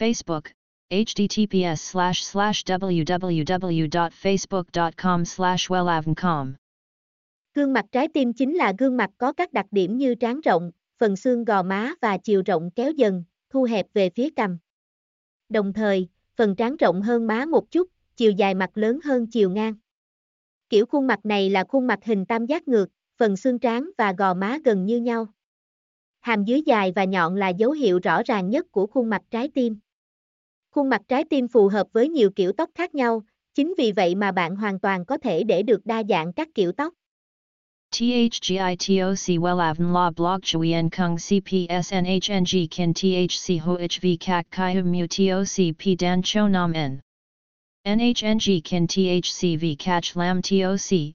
Facebook, https slash slash www.facebook.com slash wellavncom. Gương mặt trái tim chính là gương mặt có các đặc điểm như trán rộng, phần xương gò má và chiều rộng kéo dần, thu hẹp về phía cằm. Đồng thời, phần trán rộng hơn má một chút, chiều dài mặt lớn hơn chiều ngang. Kiểu khuôn mặt này là khuôn mặt hình tam giác ngược, phần xương trán và gò má gần như nhau. Hàm dưới dài và nhọn là dấu hiệu rõ ràng nhất của khuôn mặt trái tim. Khuôn mặt trái tim phù hợp với nhiều kiểu tóc khác nhau, chính vì vậy mà bạn hoàn toàn có thể để được đa dạng các kiểu tóc. THGITOC WELAVN La Blog Chuyen Kung CPSNHNG Kin THC HOHV CAC CHI Hum Mu TOC P Dan Cho Nam N NHNG Kin THC V Catch Lam TOC